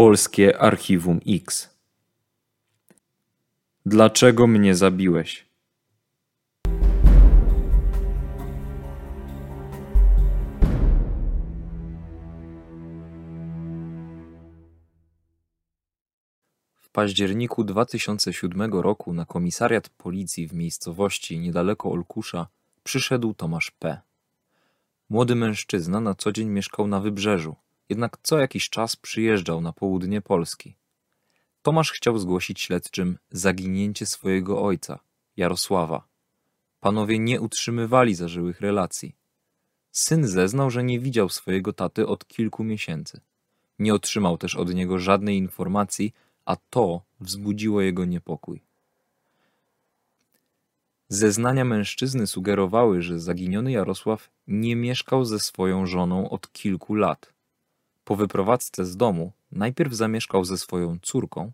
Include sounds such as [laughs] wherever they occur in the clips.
Polskie Archiwum X. Dlaczego mnie zabiłeś? W październiku 2007 roku na komisariat policji w miejscowości niedaleko Olkusza przyszedł Tomasz P. Młody mężczyzna na co dzień mieszkał na wybrzeżu, jednak co jakiś czas przyjeżdżał na południe Polski. Tomasz chciał zgłosić śledczym zaginięcie swojego ojca, Jarosława. Panowie nie utrzymywali zażyłych relacji. Syn zeznał, że nie widział swojego taty od kilku miesięcy. Nie otrzymał też od niego żadnej informacji, a to wzbudziło jego niepokój. Zeznania mężczyzny sugerowały, że zaginiony Jarosław nie mieszkał ze swoją żoną od kilku lat. Po wyprowadzce z domu najpierw zamieszkał ze swoją córką,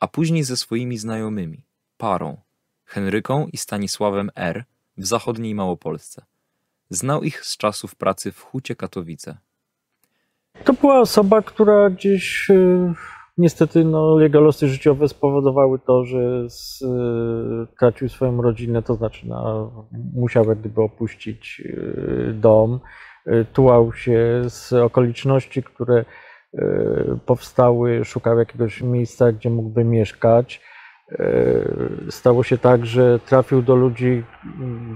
a później ze swoimi znajomymi, parą, Henryką i Stanisławem R. w zachodniej Małopolsce. Znał ich z czasów pracy w Hucie Katowice. To była osoba, która gdzieś e, niestety no, jego losy życiowe spowodowały to, że stracił swoją rodzinę, to znaczy no, musiał jak gdyby opuścić e, dom. E, tułał się z okoliczności, które powstały, szukał jakiegoś miejsca, gdzie mógłby mieszkać. Stało się tak, że trafił do ludzi,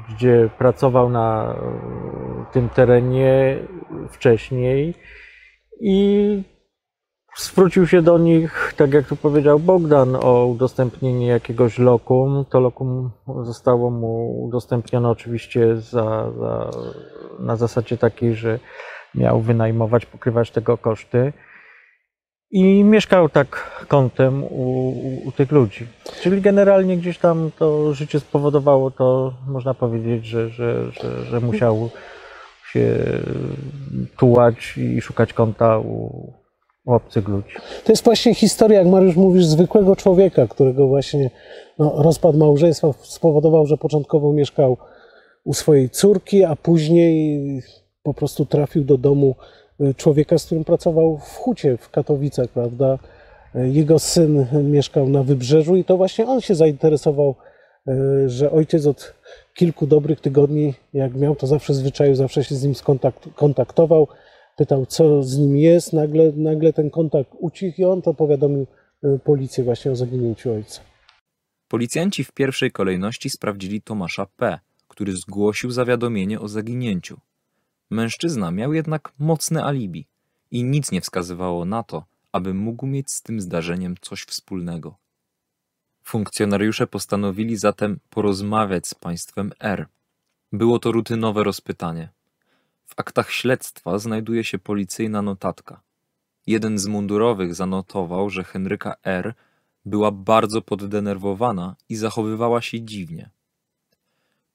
gdzie pracował na tym terenie wcześniej i zwrócił się do nich, tak jak tu powiedział Bogdan, o udostępnienie jakiegoś lokum. To lokum zostało mu udostępnione oczywiście za, za, na zasadzie takiej, że miał wynajmować, pokrywać tego koszty. I mieszkał tak kątem u, u, u, tych ludzi. Czyli generalnie gdzieś tam to życie spowodowało to, można powiedzieć, że, że, że, że musiał się tułać i szukać kąta u, obcych ludzi. To jest właśnie historia, jak Mariusz mówisz, zwykłego człowieka, którego właśnie no, rozpad małżeństwa spowodował, że początkowo mieszkał u swojej córki, a później po prostu trafił do domu człowieka, z którym pracował w hucie w Katowicach, prawda? Jego syn mieszkał na wybrzeżu i to właśnie on się zainteresował, że ojciec od kilku dobrych tygodni, jak miał to zawsze zwyczaju, zawsze się z nim kontaktował, pytał, co z nim jest. Nagle, nagle ten kontakt ucichł i on to powiadomił policję właśnie o zaginięciu ojca. Policjanci w pierwszej kolejności sprawdzili Tomasza P., który zgłosił zawiadomienie o zaginięciu. Mężczyzna miał jednak mocne alibi i nic nie wskazywało na to, aby mógł mieć z tym zdarzeniem coś wspólnego. Funkcjonariusze postanowili zatem porozmawiać z państwem R. Było to rutynowe rozpytanie. W aktach śledztwa znajduje się policyjna notatka. Jeden z mundurowych zanotował, że Henryka R. była bardzo poddenerwowana i zachowywała się dziwnie.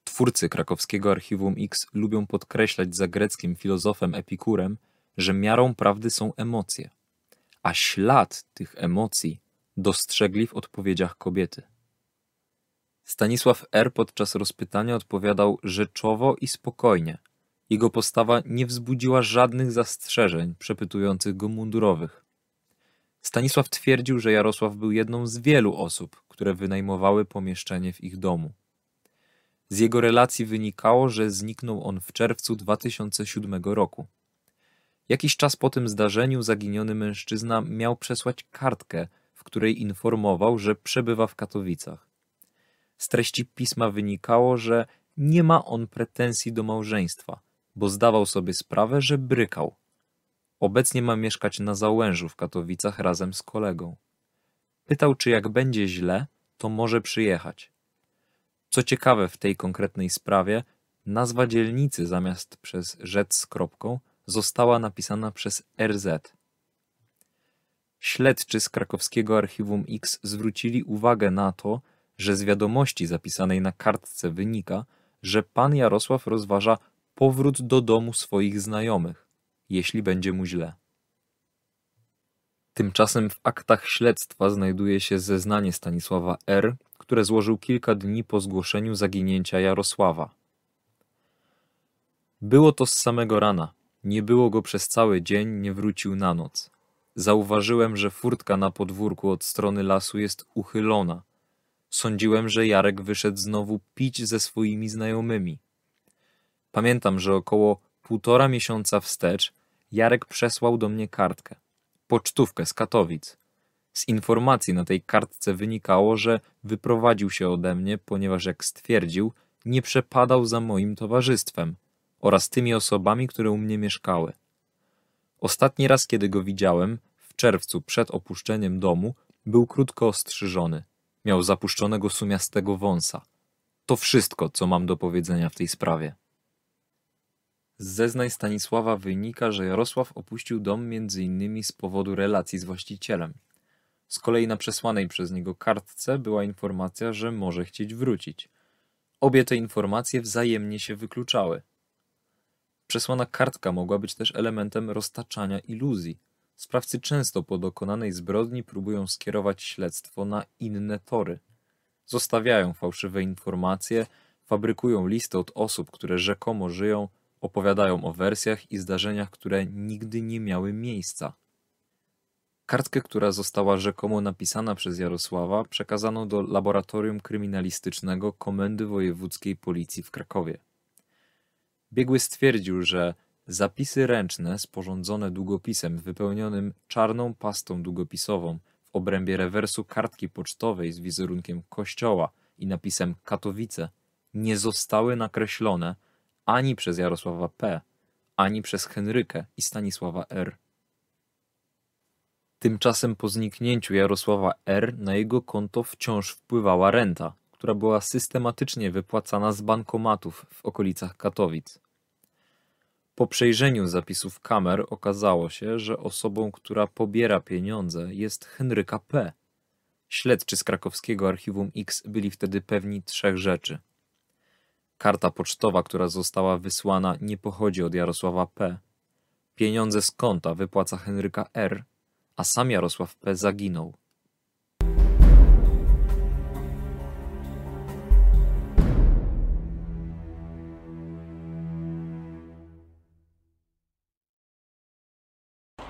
Twórcy krakowskiego Archiwum X lubią podkreślać za greckim filozofem Epikurem, że miarą prawdy są emocje, a ślad tych emocji dostrzegli w odpowiedziach kobiety. Stanisław R. podczas rozpytania odpowiadał rzeczowo i spokojnie. Jego postawa nie wzbudziła żadnych zastrzeżeń przepytujących go mundurowych. Stanisław twierdził, że Jarosław był jedną z wielu osób, które wynajmowały pomieszczenie w ich domu. Z jego relacji wynikało, że zniknął on w czerwcu 2007 roku. Jakiś czas po tym zdarzeniu zaginiony mężczyzna miał przesłać kartkę, w której informował, że przebywa w Katowicach. Z treści pisma wynikało, że nie ma on pretensji do małżeństwa, bo zdawał sobie sprawę, że brykał. Obecnie ma mieszkać na Załężu w Katowicach razem z kolegą. Pytał, czy jak będzie źle, to może przyjechać. Co ciekawe w tej konkretnej sprawie, nazwa dzielnicy zamiast przez rzec z kropką została napisana przez RZ. Śledczy z krakowskiego Archiwum X zwrócili uwagę na to, że z wiadomości zapisanej na kartce wynika, że pan Jarosław rozważa powrót do domu swoich znajomych, jeśli będzie mu źle. Tymczasem w aktach śledztwa znajduje się zeznanie Stanisława R., które złożył kilka dni po zgłoszeniu zaginięcia Jarosława. Było to z samego rana. Nie było go przez cały dzień, nie wrócił na noc. Zauważyłem, że furtka na podwórku od strony lasu jest uchylona. Sądziłem, że Jarek wyszedł znowu pić ze swoimi znajomymi. Pamiętam, że około półtora miesiąca wstecz Jarek przesłał do mnie kartkę. Pocztówkę z Katowic. Z informacji na tej kartce wynikało, że wyprowadził się ode mnie, ponieważ jak stwierdził, nie przepadał za moim towarzystwem oraz tymi osobami, które u mnie mieszkały. Ostatni raz, kiedy go widziałem, w czerwcu przed opuszczeniem domu, był krótko ostrzyżony. Miał zapuszczonego sumiastego wąsa. To wszystko, co mam do powiedzenia w tej sprawie. Z zeznań Stanisława wynika, że Jarosław opuścił dom m.in. z powodu relacji z właścicielem. Z kolei na przesłanej przez niego kartce była informacja, że może chcieć wrócić. Obie te informacje wzajemnie się wykluczały. Przesłana kartka mogła być też elementem roztaczania iluzji. Sprawcy często po dokonanej zbrodni próbują skierować śledztwo na inne tory. Zostawiają fałszywe informacje, fabrykują listy od osób, które rzekomo żyją, opowiadają o wersjach i zdarzeniach, które nigdy nie miały miejsca. Kartkę, która została rzekomo napisana przez Jarosława, przekazano do Laboratorium Kryminalistycznego Komendy Wojewódzkiej Policji w Krakowie. Biegły stwierdził, że zapisy ręczne sporządzone długopisem wypełnionym czarną pastą długopisową w obrębie rewersu kartki pocztowej z wizerunkiem kościoła i napisem Katowice nie zostały nakreślone ani przez Jarosława P., ani przez Henrykę i Stanisława R. Tymczasem po zniknięciu Jarosława R. na jego konto wciąż wpływała renta, która była systematycznie wypłacana z bankomatów w okolicach Katowic. Po przejrzeniu zapisów kamer okazało się, że osobą, która pobiera pieniądze jest Henryka P. Śledczy z krakowskiego archiwum X byli wtedy pewni trzech rzeczy. Karta pocztowa, która została wysłana, nie pochodzi od Jarosława P. Pieniądze z konta wypłaca Henryka R., a sam Jarosław P. zaginął.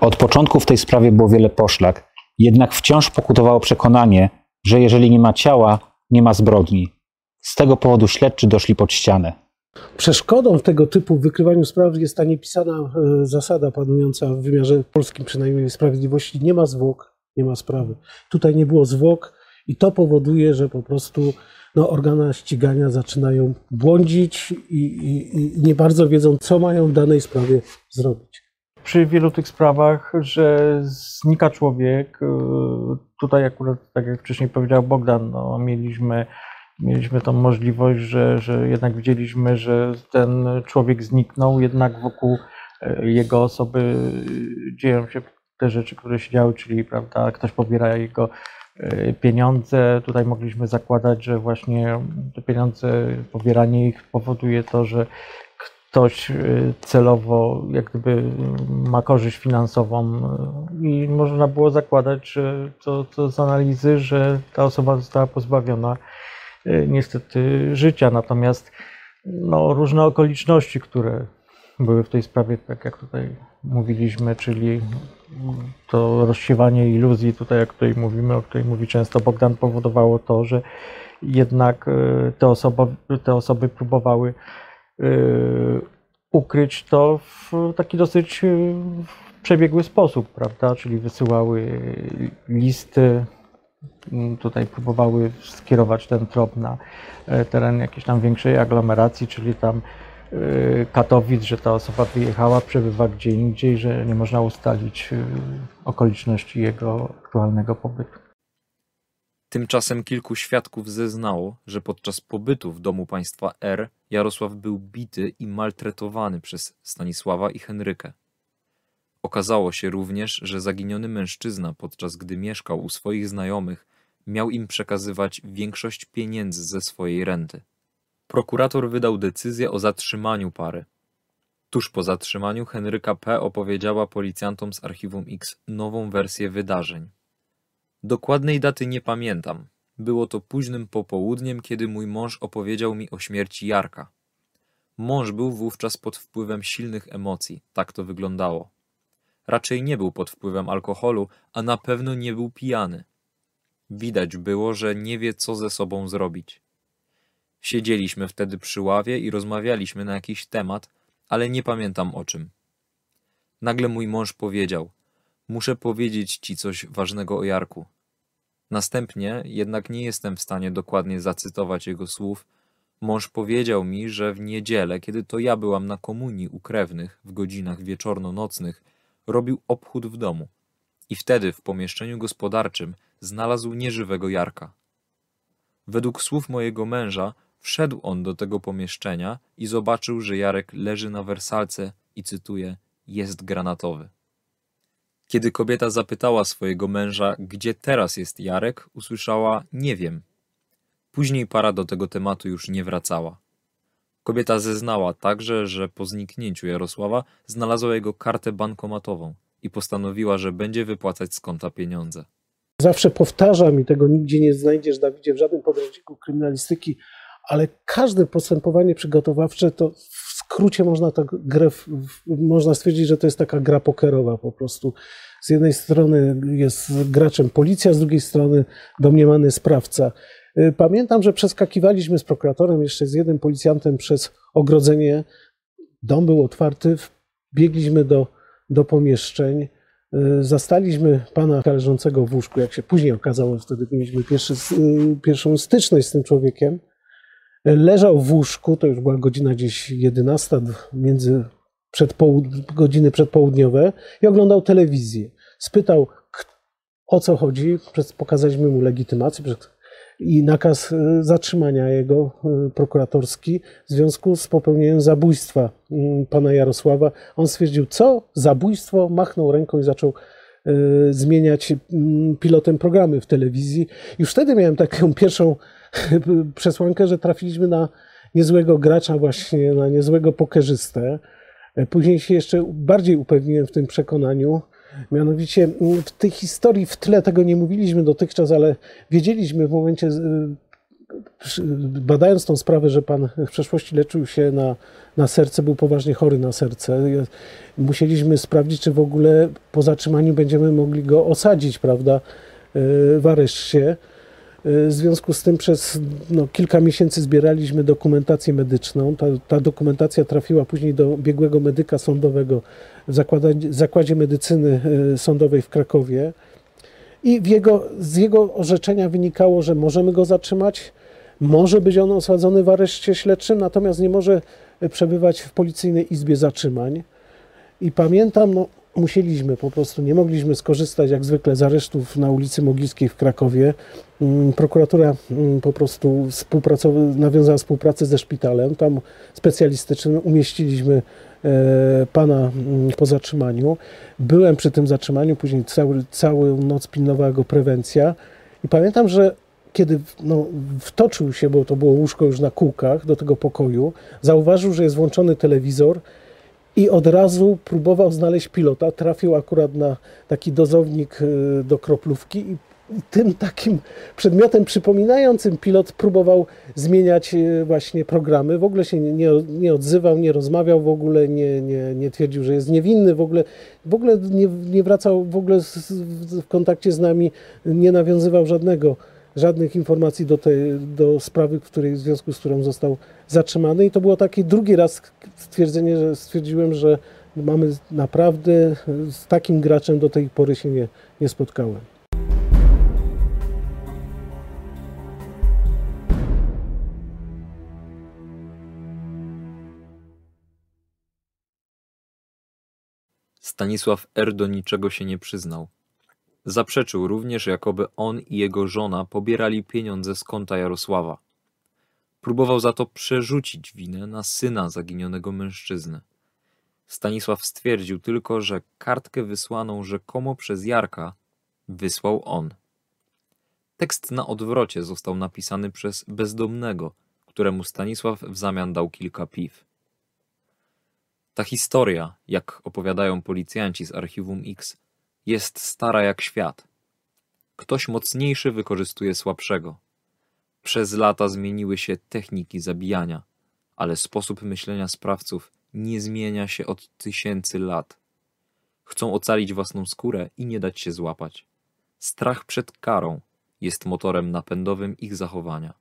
Od początku w tej sprawie było wiele poszlak, jednak wciąż pokutowało przekonanie, że jeżeli nie ma ciała, nie ma zbrodni. Z tego powodu śledczy doszli pod ścianę. Przeszkodą w tego typu wykrywaniu spraw jest ta niepisana e, zasada panująca w wymiarze polskim przynajmniej sprawiedliwości. Nie ma zwłok, nie ma sprawy. Tutaj nie było zwłok i to powoduje, że po prostu no, organa ścigania zaczynają błądzić i, i, i nie bardzo wiedzą, co mają w danej sprawie zrobić. Przy wielu tych sprawach, że znika człowiek, y, tutaj akurat, tak jak wcześniej powiedział Bogdan, no, mieliśmy mieliśmy tą możliwość, że, że jednak widzieliśmy, że ten człowiek zniknął, jednak wokół e, jego osoby dzieją się te rzeczy, które się działy, czyli prawda, ktoś pobiera jego e, pieniądze. Tutaj mogliśmy zakładać, że właśnie te pieniądze, pobieranie ich powoduje to, że ktoś e, celowo jak gdyby ma korzyść finansową i można było zakładać, że to, to z analizy, że ta osoba została pozbawiona E, niestety życia. Natomiast no, różne okoliczności, które były w tej sprawie, tak jak tutaj mówiliśmy, czyli to rozsiewanie iluzji, tutaj jak tutaj mówimy, o której mówi często Bogdan, powodowało to, że jednak e, te osoby, te osoby próbowały e, ukryć to w taki dosyć przebiegły sposób, prawda? Czyli wysyłały listy tutaj próbowały skierować ten trop na e, teren jakiejś tam większej aglomeracji, czyli tam e, Katowic, że ta osoba wyjechała, przebywa gdzie indziej, że nie można ustalić e, okoliczności jego aktualnego pobytu. Tymczasem kilku świadków zeznało, że podczas pobytu w domu państwa R Jarosław był bity i maltretowany przez Stanisława i Henrykę. Okazało się również, że zaginiony mężczyzna, podczas gdy mieszkał u swoich znajomych, miał im przekazywać większość pieniędzy ze swojej renty. Prokurator wydał decyzję o zatrzymaniu pary. Tuż po zatrzymaniu Henryka P. opowiedziała policjantom z archiwum X nową wersję wydarzeń. Dokładnej daty nie pamiętam. Było to późnym popołudniem, kiedy mój mąż opowiedział mi o śmierci Jarka. Mąż był wówczas pod wpływem silnych emocji, tak to wyglądało. Raczej nie był pod wpływem alkoholu, a na pewno nie był pijany. Widać było, że nie wie, co ze sobą zrobić. Siedzieliśmy wtedy przy ławie i rozmawialiśmy na jakiś temat, ale nie pamiętam o czym. Nagle mój mąż powiedział: Muszę powiedzieć ci coś ważnego o Jarku. Następnie, jednak nie jestem w stanie dokładnie zacytować jego słów, mąż powiedział mi, że w niedzielę, kiedy to ja byłam na komunii u krewnych w godzinach wieczorno-nocnych, robił obchód w domu i wtedy w pomieszczeniu gospodarczym znalazł nieżywego Jarka. Według słów mojego męża, wszedł on do tego pomieszczenia i zobaczył, że Jarek leży na wersalce i cytuję: jest granatowy. Kiedy kobieta zapytała swojego męża, gdzie teraz jest Jarek, usłyszała: Nie wiem. Później para do tego tematu już nie wracała. Kobieta zeznała także, że po zniknięciu Jarosława znalazła jego kartę bankomatową i postanowiła, że będzie wypłacać z konta pieniądze. Zawsze powtarzam i tego nigdzie nie znajdziesz, Dawidzie, w żadnym podręczniku kryminalistyki, ale każde postępowanie przygotowawcze to w skrócie można, tak grę, można stwierdzić, że to jest taka gra pokerowa po prostu. Z jednej strony jest graczem policja, z drugiej strony domniemany sprawca. Y, pamiętam, że przeskakiwaliśmy z prokuratorem, jeszcze z jednym policjantem przez ogrodzenie. Dom był otwarty, biegliśmy do, do pomieszczeń. Y, zastaliśmy pana leżącego w łóżku, jak się później okazało, wtedy mieliśmy pierwszy, y, pierwszą styczność z tym człowiekiem. Leżał w łóżku, to już była godzina gdzieś 11, między godziny przedpołudniowe i oglądał telewizję. Spytał, o co chodzi, pokazaliśmy mu legitymację i nakaz e, zatrzymania jego e, prokuratorski w związku z popełnieniem zabójstwa mm, pana Jarosława. On stwierdził, co? Zabójstwo? Machnął ręką i zaczął e, zmieniać mm, pilotem programy w telewizji. Już wtedy miałem taką [laughs] pierwszą [laughs] przesłankę, że trafiliśmy na niezłego gracza, właśnie na niezłego pokerzystę. Później się jeszcze bardziej upewniłem w tym przekonaniu. Mianowicie w tej historii w tle tego nie mówiliśmy dotychczas, ale wiedzieliśmy w momencie, badając tą sprawę, że pan w przeszłości leczył się na, na serce, był poważnie chory na serce. Musieliśmy sprawdzić, czy w ogóle po zatrzymaniu będziemy mogli go osadzić, prawda, w areszcie. W związku z tym przez no, kilka miesięcy zbieraliśmy dokumentację medyczną. Ta, ta, dokumentacja trafiła później do biegłego medyka sądowego w zakładzie, zakładzie medycyny e, sądowej w Krakowie. I jego, z jego orzeczenia wynikało, że możemy go zatrzymać, może być on osadzony w areszcie śledczym, natomiast nie może przebywać w policyjnej izbie zatrzymań. I pamiętam, no, musieliśmy po prostu, nie mogliśmy skorzystać jak zwykle z aresztów na ulicy Mogilskiej w Krakowie. Mm, prokuratura mm, po prostu nawiązała współpracę ze szpitalem, tam specjalistycznym, umieściliśmy e, pana mm, po zatrzymaniu. Byłem przy tym zatrzymaniu, później cały, całą noc pilnowała go prewencja i pamiętam, że kiedy no, wtoczył się, bo to było łóżko już na kółkach do tego pokoju, zauważył, że jest włączony telewizor, i od razu próbował znaleźć pilota. Trafił akurat na taki dozownik y, do kroplówki i tym takim przedmiotem przypominającym pilot próbował zmieniać y, właśnie programy. W ogóle się nie, nie odzywał, nie rozmawiał w ogóle, nie, nie, nie twierdził, że jest niewinny, w ogóle, w ogóle nie, nie wracał w ogóle w kontakcie z nami, nie nawiązywał żadnego żadnych informacji do, tej, do sprawy, w, której, w związku z którą został zatrzymany. I to było taki drugi raz stwierdzenie, że stwierdziłem, że mamy naprawdę z takim graczem do tej pory się nie, nie spotkałem. Stanisław R. do niczego się nie przyznał. Zaprzeczył również, jakoby on i jego żona pobierali pieniądze z konta Jarosława. Próbował za to przerzucić winę na syna zaginionego mężczyzny. Stanisław stwierdził tylko, że kartkę wysłaną rzekomo przez Jarka wysłał on. Tekst na odwrocie został napisany przez bezdomnego, któremu Stanisław w zamian dał kilka piw. Ta historia, jak opowiadają policjanci z archiwum X, jest stara jak świat. Ktoś mocniejszy wykorzystuje słabszego. Przez lata zmieniły się techniki zabijania, ale sposób myślenia sprawców nie zmienia się od tysięcy lat. Chcą ocalić własną skórę i nie dać się złapać. Strach przed karą jest motorem napędowym ich zachowania.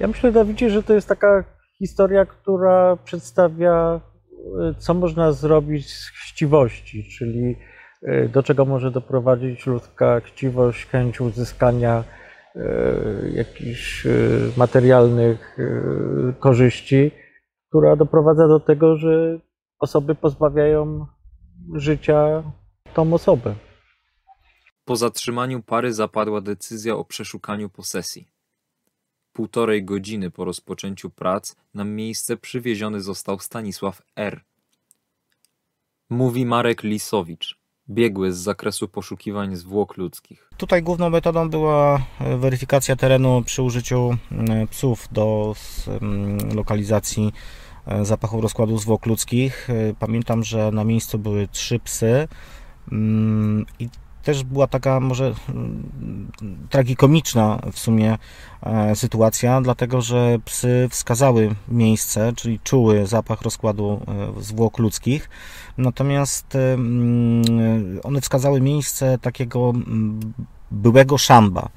Ja myślę, Dawidzie, że to jest taka historia, która przedstawia, e, co można zrobić z chciwości, czyli do czego może doprowadzić ludzka chciwość, chęć uzyskania e, jakichś materialnych korzyści, która doprowadza do tego, że osoby pozbawiają życia tą osobę. Po zatrzymaniu pary zapadła decyzja o przeszukaniu posesji. Półtorej godziny po rozpoczęciu prac na miejsce przywieziony został Stanisław R. Mówi Marek Lisowicz, biegły z zakresu poszukiwań zwłok ludzkich. Tutaj główną metodą była e, weryfikacja terenu przy użyciu e, psów do lokalizacji e, zapachu rozkładu zwłok ludzkich. Pamiętam, że na miejscu były trzy psy i też była taka może mm, tragikomiczna w sumie e, sytuacja, dlatego że psy wskazały miejsce, czyli czuły zapach rozkładu e, zwłok ludzkich, natomiast e, mm, one wskazały miejsce takiego mm, byłego szamba.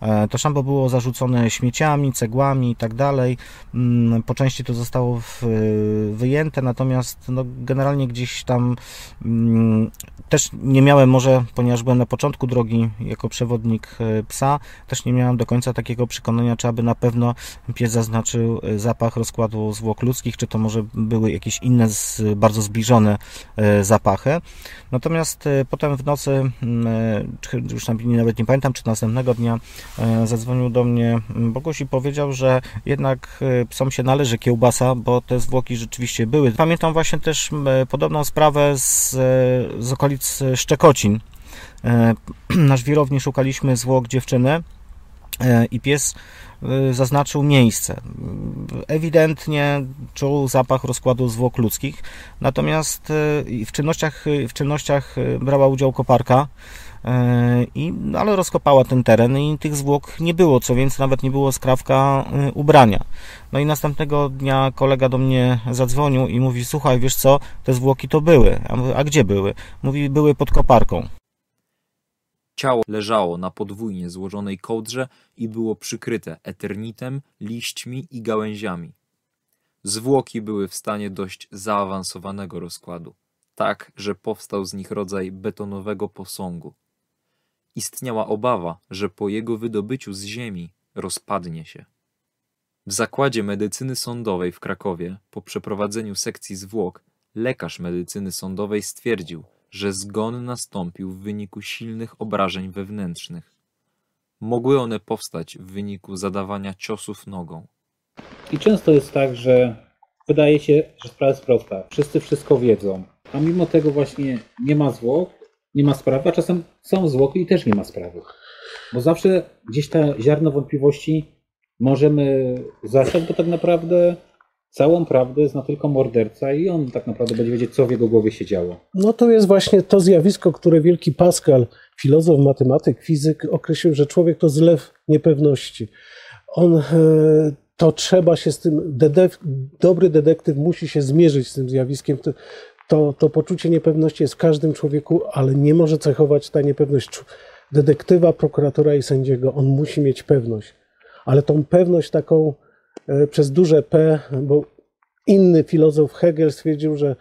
E, to szambo było zarzucone śmieciami, cegłami i tak dalej. Mm, po części to zostało wyjęte, natomiast no, generalnie gdzieś tam mm, też nie miałem może, ponieważ byłem na początku drogi jako przewodnik e, psa, też nie miałem do końca takiego przekonania, czy aby na pewno pies zaznaczył e, zapach rozkładu zwłok ludzkich, czy to może były jakieś inne bardzo zbliżone zapachy. Natomiast potem w nocy, mm, już nawet nie pamiętam, czy następnego dnia zadzwonił do mnie Boguś i powiedział, że jednak e, psom się należy kiełbasa, bo te zwłoki rzeczywiście były. Pamiętam właśnie też podobną sprawę z, e, z okolic Szczekocin. [clears throat] Na żwirowni szukaliśmy zwłok dziewczyny i pies zaznaczył miejsce. Ewidentnie czuł zapach rozkładu zwłok ludzkich, natomiast w czynnościach, w czynnościach brała udział koparka. E, I, ale rozkopała ten teren i tych zwłok nie było, co więcej nawet nie było skrawka e, ubrania. No i następnego dnia kolega do mnie zadzwonił i mówi, słuchaj, wiesz co, te zwłoki to były. Mówię, a gdzie były? Mówi, były pod koparką. Ciało leżało na podwójnie złożonej kołdrze i było przykryte eternitem, liśćmi i gałęziami. Zwłoki były w stanie dość zaawansowanego rozkładu, tak, że powstał z nich rodzaj betonowego posągu. Istniała obawa, że po jego wydobyciu z ziemi rozpadnie się. W zakładzie medycyny sądowej w Krakowie, po przeprowadzeniu sekcji zwłok, lekarz medycyny sądowej stwierdził, że zgon nastąpił w wyniku silnych obrażeń wewnętrznych. Mogły one powstać w wyniku zadawania ciosów nogą. I często jest tak, że wydaje się, że sprawa jest prosta. Wszyscy wszystko wiedzą, a mimo tego właśnie nie ma zwłok, nie ma sprawy, a czasem są zwłoki i też nie ma sprawy. Bo zawsze gdzieś ta ziarno wątpliwości możemy zastać, bo tak naprawdę całą prawdę zna tylko morderca i on tak naprawdę będzie wiedzieć, co w jego głowie się działo. No to jest właśnie to zjawisko, które wielki Pascal, filozof, matematyk, fizyk określił, że człowiek to zlew niepewności. On e, to trzeba się z tym, dedek, dobry detektyw musi się zmierzyć z tym zjawiskiem. To, to poczucie niepewności jest w każdym człowieku, ale nie może cechować ta niepewność detektywa, prokuratora i sędziego. On musi mieć pewność, ale tą pewność taką e, przez duże P, bo inny filozof Hegel stwierdził, że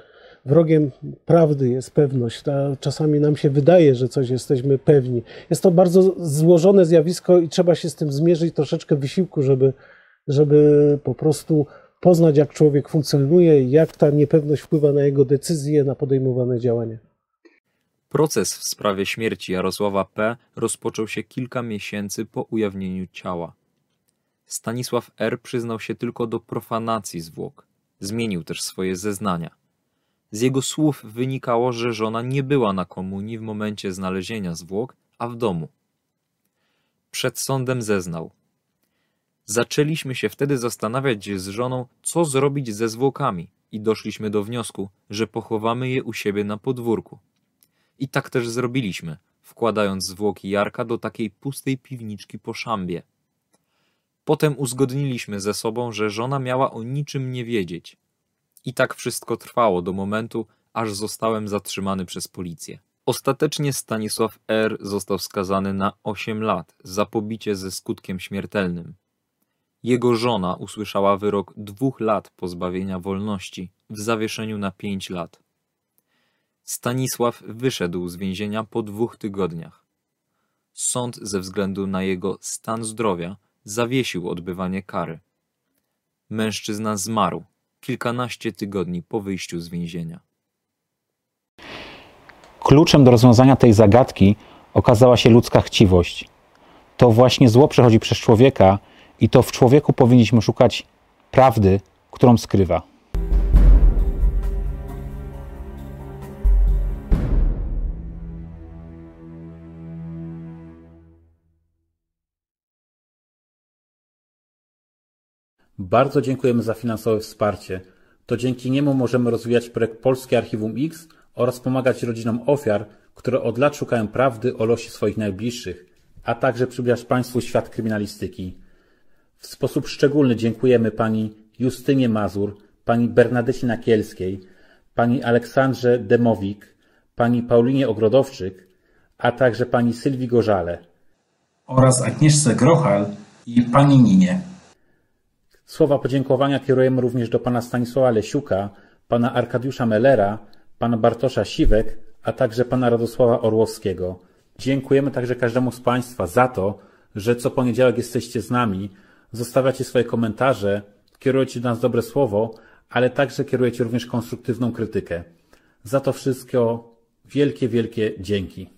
wrogiem prawdy jest pewność. Czasami nam się wydaje, że coś jesteśmy pewni. Jest to bardzo złożone zjawisko i trzeba się z tym zmierzyć troszeczkę wysiłku, żeby, żeby po prostu poznać, jak człowiek funkcjonuje, jak ta niepewność wpływa na jego decyzje, na podejmowane działania. Proces w sprawie śmierci Jarosława P. rozpoczął się kilka miesięcy po ujawnieniu ciała. Stanisław R. przyznał się tylko do profanacji zwłok. Zmienił też swoje zeznania. Z jego słów wynikało, że żona nie była na komunii w momencie znalezienia zwłok, a w domu. Przed sądem zeznał. Zaczęliśmy się wtedy zastanawiać z żoną, co zrobić ze zwłokami i doszliśmy do wniosku, że pochowamy je u siebie na podwórku. I tak też zrobiliśmy, wkładając zwłoki Jarka do takiej pustej piwniczki po szambie. Potem uzgodniliśmy ze sobą, że żona miała o niczym nie wiedzieć. I tak wszystko trwało do momentu, aż zostałem zatrzymany przez policję. Ostatecznie Stanisław R. został skazany na 8 lat za pobicie ze skutkiem śmiertelnym. Jego żona usłyszała wyrok dwóch lat pozbawienia wolności w zawieszeniu na 5 lat. Stanisław wyszedł z więzienia po dwóch tygodniach. Sąd ze względu na jego stan zdrowia zawiesił odbywanie kary. Mężczyzna zmarł kilkanaście tygodni po wyjściu z więzienia. Kluczem do rozwiązania tej zagadki okazała się ludzka chciwość. To właśnie zło przechodzi przez człowieka i to w człowieku powinniśmy szukać prawdy, którą skrywa. Bardzo dziękujemy za finansowe wsparcie. To dzięki niemu możemy rozwijać projekt Polskie Archiwum X oraz pomagać rodzinom ofiar, które od lat szukają prawdy o losie swoich najbliższych, a także przybliżać Państwu świat kryminalistyki. W sposób szczególny dziękujemy pani Justynie Mazur, pani Bernadecie Nakielskiej, pani Aleksandrze Demowik, pani Paulinie Ogrodowczyk, a także pani Sylwii Gorzale. oraz Agnieszce Grochal i pani Ninie. Słowa podziękowania kierujemy również do pana Stanisława Lesiuka, pana Arkadiusza Mellera, pana Bartosza Siwek, a także pana Radosława Orłowskiego. Dziękujemy także każdemu z Państwa za to, że co poniedziałek jesteście z nami, zostawiacie swoje komentarze, kierujecie do nas dobre słowo, ale także kierujecie również konstruktywną krytykę. Za to wszystko wielkie, wielkie dzięki.